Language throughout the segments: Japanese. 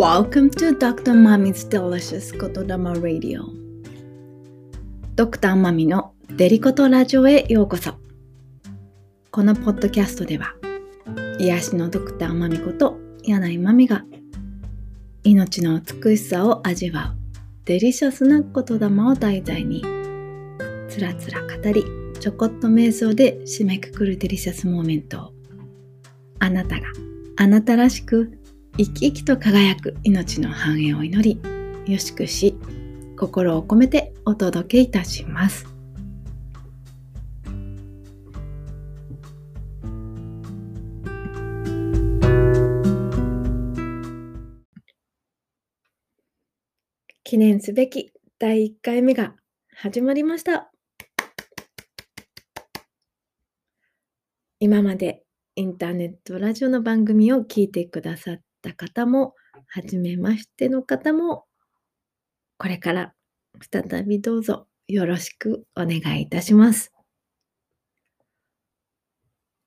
Welcome to Dr. Mami's Delicious 言霊 Radio ドクターマミのデリコトラジオへようこそこのポッドキャストでは癒しのドクターマミこと柳井マミが命の美しさを味わうデリシャスな言霊を題材につらつら語りちょこっと瞑想で締めくくる delicious moment をあなたがあなたらしく生き生きと輝く命の繁栄を祈りよしくし心を込めてお届けいたします。記念すべき第1回目が始まりました。今までインターネットラジオの番組を聞いてくださった方も、はじめましての方も、これから再びどうぞよろしくお願いいたします。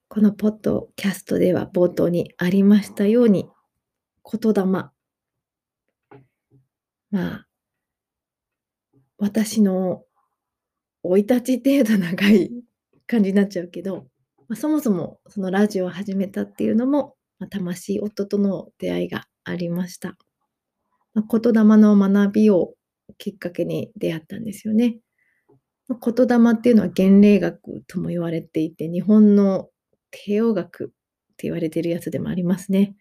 このポッドキャストでは冒頭にありましたように、言霊。まあ、私の生い立ち程度長い感じになっちゃうけど、まあ、そもそもそのラジオを始めたっていうのも、魂夫との出会いがありました。まあ、言霊の学びをきっかけに出会ったんですよね。まあ、言霊っていうのは原霊学とも言われていて、日本の帝王学って言われてるやつでもありますね。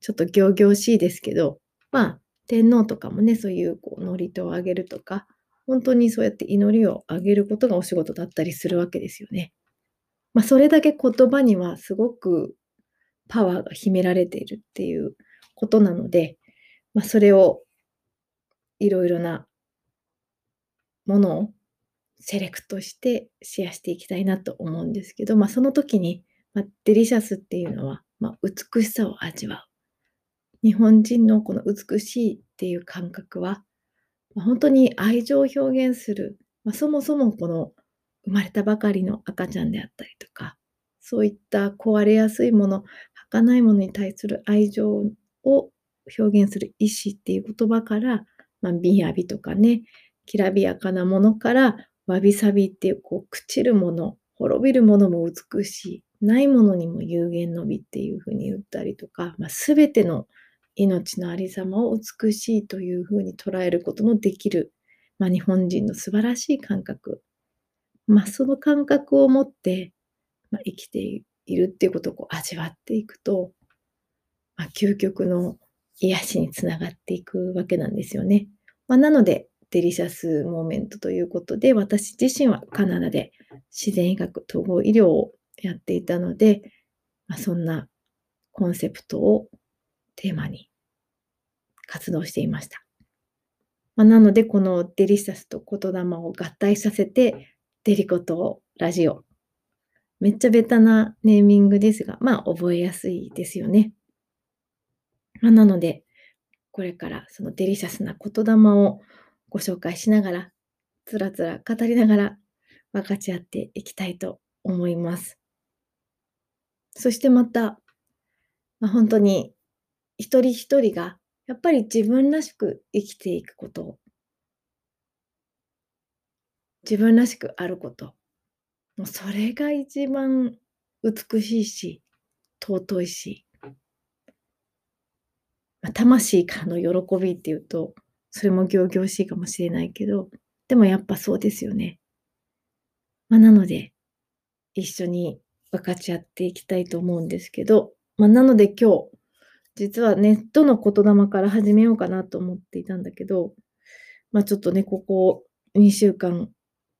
ちょっと仰々しいですけど、まあ、天皇とかもね、そういうこう祝詞をあげるとか、本当にそうやって祈りをあげることがお仕事だったりするわけですよね。まあ、それだけ言葉にはすごくパワーが秘められているっていうことなので、まあ、それをいろいろなものをセレクトしてシェアしていきたいなと思うんですけど、まあ、その時に、まあ、デリシャスっていうのは、まあ、美しさを味わう。日本人のこの美しいっていう感覚は、まあ、本当に愛情を表現する、まあ、そもそもこの生まれたばかりの赤ちゃんであったりとか、そういった壊れやすいもの、儚いものに対する愛情を表現する意志っていう言葉から、まあ、びやびとかね、きらびやかなものから、わびさびっていう、こう、朽ちるもの、滅びるものも美しい、ないものにも有限の美っていうふうに言ったりとか、まあ、全ての命のありさまを美しいというふうに捉えることのできる、まあ、日本人の素晴らしい感覚。まあ、その感覚を持って、まあ、生きているっていうことをこう味わっていくと、まあ、究極の癒しにつながっていくわけなんですよね。まあ、なので、 delicious moment ということで、私自身はカナダで自然医学統合医療をやっていたので、まあ、そんなコンセプトをテーマに活動していました。まあ、なので、このデリシャスと言霊を合体させて、デリコトラジオ。めっちゃベタなネーミングですが、まあ覚えやすいですよね。まあ、なので、これからそのデリシャスな言霊をご紹介しながら、つらつら語りながら分かち合っていきたいと思います。そしてまた、まあ、本当に一人一人がやっぱり自分らしく生きていくこと自分らしくあること。もうそれが一番美しいし、尊いし、まあ、魂からの喜びっていうと、それも仰々しいかもしれないけど、でもやっぱそうですよね。まあ、なので、一緒に分かち合っていきたいと思うんですけど、まあ、なので今日、実はネットの言霊から始めようかなと思っていたんだけど、まあちょっとね、ここ2週間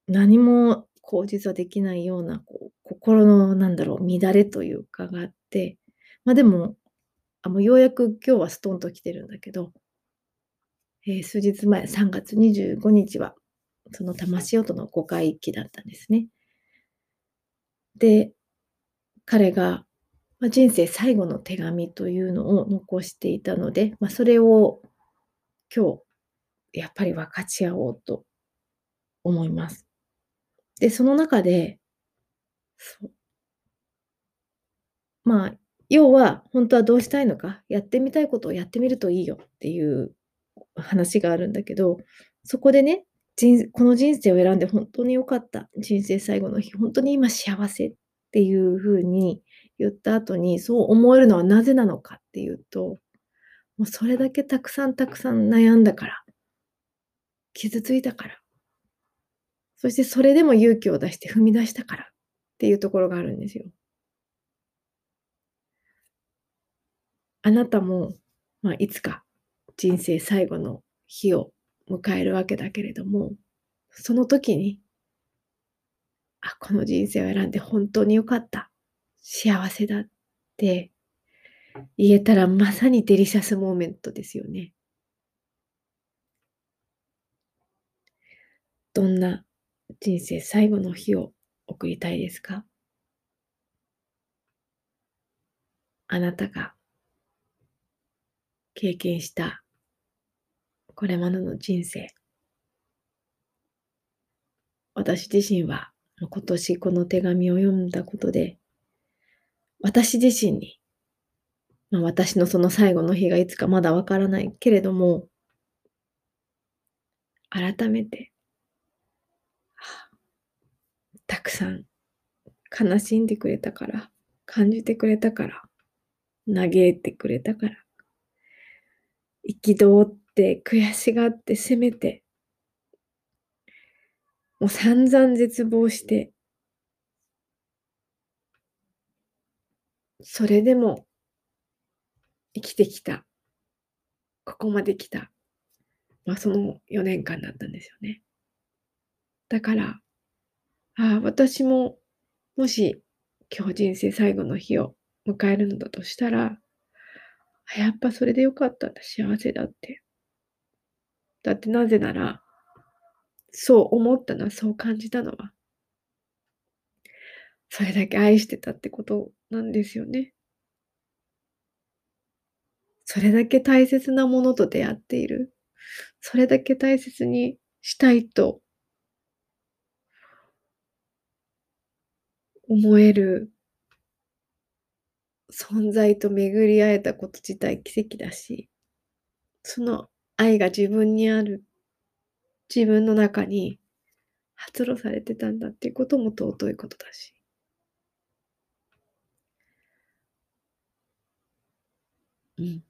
何もこう実はできないようなこう心のなんだろう乱れというかがあってまあでもあもうようやく今日はストンと来てるんだけど、えー、数日前3月25日はその魂音の5回忌だったんですね。で彼が、ま、人生最後の手紙というのを残していたので、まあ、それを今日やっぱり分かち合おうと思います。で、その中で、まあ、要は本当はどうしたいのかやってみたいことをやってみるといいよっていう話があるんだけどそこでねこの人生を選んで本当に良かった人生最後の日本当に今幸せっていうふうに言った後にそう思えるのはなぜなのかっていうともうそれだけたくさんたくさん悩んだから傷ついたからそしてそれでも勇気を出して踏み出したからっていうところがあるんですよ。あなたも、まあ、いつか人生最後の日を迎えるわけだけれども、その時に、あ、この人生を選んで本当によかった。幸せだって言えたらまさに delicious moment ですよね。どんな人生最後の日を送りたいですか？あなたが経験したこれまでの人生。私自身は今年この手紙を読んだことで私自身に、まあ、私のその最後の日がいつかまだわからないけれども改めてたくさん悲しんでくれたから、感じてくれたから、嘆いてくれたから、憤って悔しがって責めて、もう散々絶望して、それでも生きてきた。ここまで来た。まあその4年間だったんですよね。だから、ああ、私も、もし今日人生最後の日を迎えるのだとしたら、やっぱそれでよかったんだ、幸せだって。だってなぜなら、そう思ったのは、そう感じたのは、それだけ愛してたってことなんですよね。それだけ大切なものと出会っている。それだけ大切にしたいと思える存在と巡り会えたこと自体奇跡だし、その愛が自分にある、自分の中に発露されてたんだっていうことも尊いことだし。うん。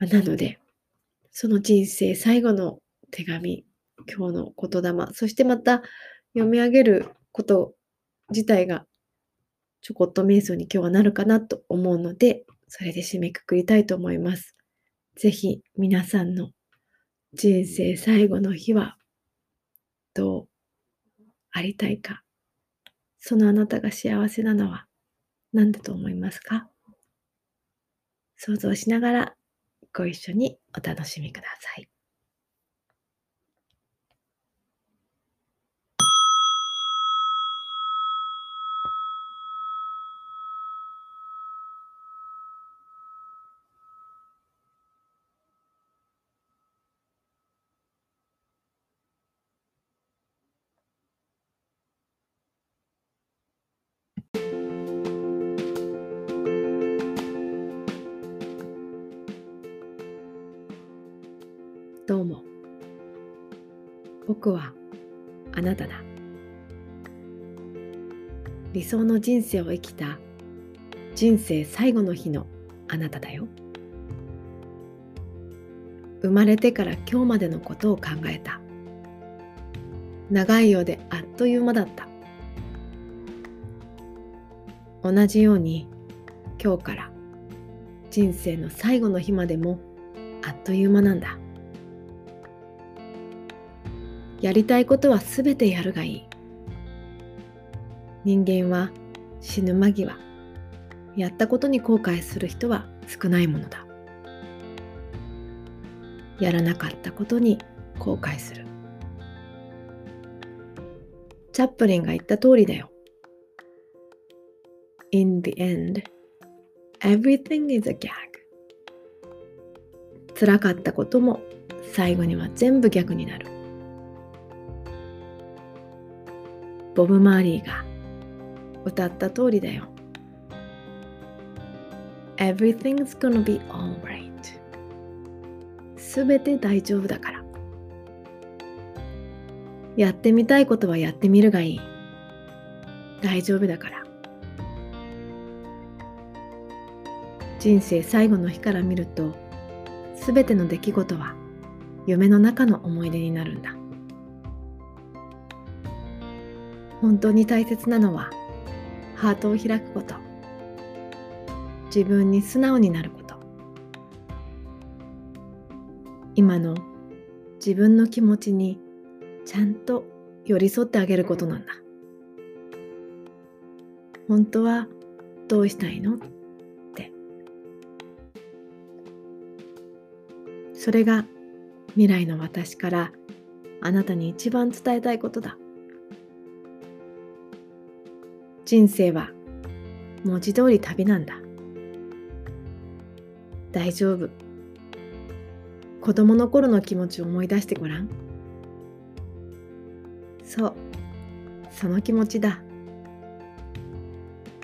なので、その人生最後の手紙、今日の言霊、そしてまた読み上げること自体がちょこっと瞑想に今日はなるかなと思うので、それで締めくくりたいと思います。ぜひ皆さんの人生最後の日はどうありたいか。そのあなたが幸せなのは何だと思いますか？想像しながらご一緒にお楽しみください。どうも。僕はあなただ。理想の人生を生きた人生最後の日のあなただよ。生まれてから今日までのことを考えた。長いようであっという間だった。同じように今日から人生の最後の日までもあっという間なんだ。やりたいことはすべてやるがいい。人間は死ぬ間際、やったことに後悔する人は少ないものだ。やらなかったことに後悔する。チャップリンが言った通りだよ。In the end, everything is a gag. 辛かったことも最後には全部逆になる。ボブ・マーリーが歌った通りだよ。Everything's gonna be alright. すべて大丈夫だから。やってみたいことはやってみるがいい。大丈夫だから。人生最後の日から見るとすべての出来事は夢の中の思い出になるんだ。本当に大切なのはハートを開くこと。自分に素直になること。今の自分の気持ちにちゃんと寄り添ってあげることなんだ。本当はどうしたいの？って。それが未来の私からあなたに一番伝えたいことだ。人生は文字通り旅なんだ。大丈夫。子供の頃の気持ちを思い出してごらん。そう。その気持ちだ。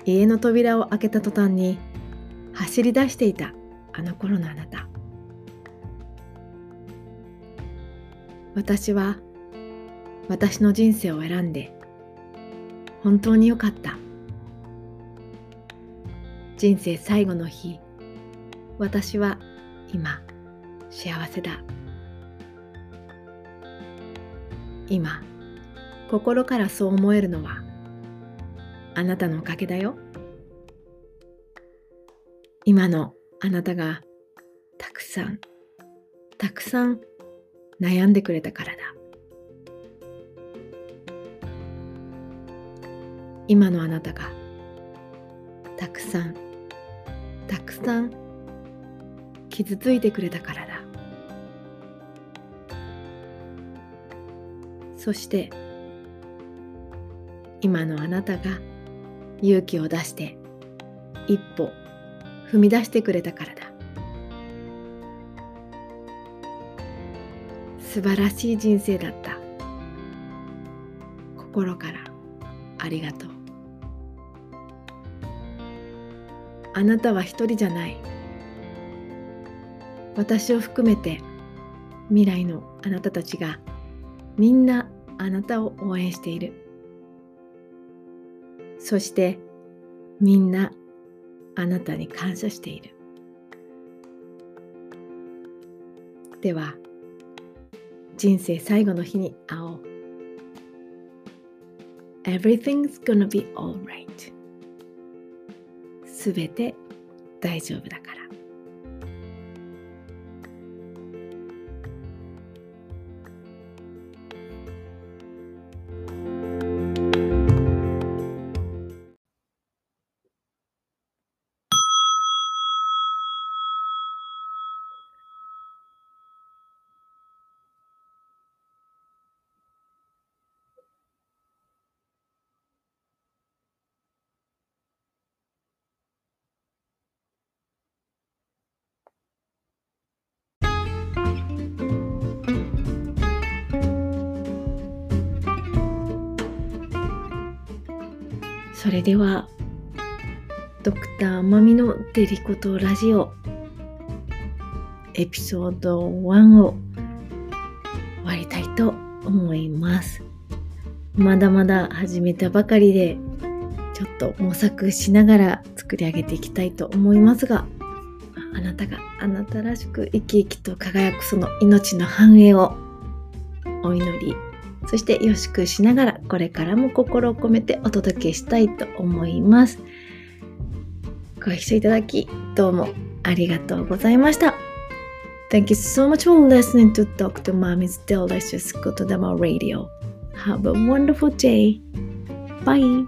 家の扉を開けた途端に走り出していたあの頃のあなた。私は私の人生を選んで本当によかった。人生最後の日私は今幸せだ。今心からそう思えるのはあなたのおかげだよ。今のあなたがたくさんたくさん悩んでくれたからだ。今のあなたが。たくさん。たくさん。傷ついてくれたからだ。そして今のあなたが勇気を出して一歩踏み出してくれたからだ。素晴らしい人生だった。心からありがとう。あなたは一人じゃない。私を含めて未来のあなたたちがみんなあなたを応援している。そしてみんなあなたに感謝している。では人生最後の日に会おう。Everything's gonna be alright. すべて大丈夫だから。それではドクターまみのデリコとラジオエピソード1を終わりたいと思います。まだまだ始めたばかりでちょっと模索しながら作り上げていきたいと思いますがあなたがあなたらしく生き生きと輝くその命の繁栄をお祈りそしてよしくしながらこれからも心を込めてお届けしたいと思います。ご視聴いただきどうもありがとうございました。Thank you so much for listening to Dr. Mommy's Delicious Good Radio. Have a wonderful day. Bye.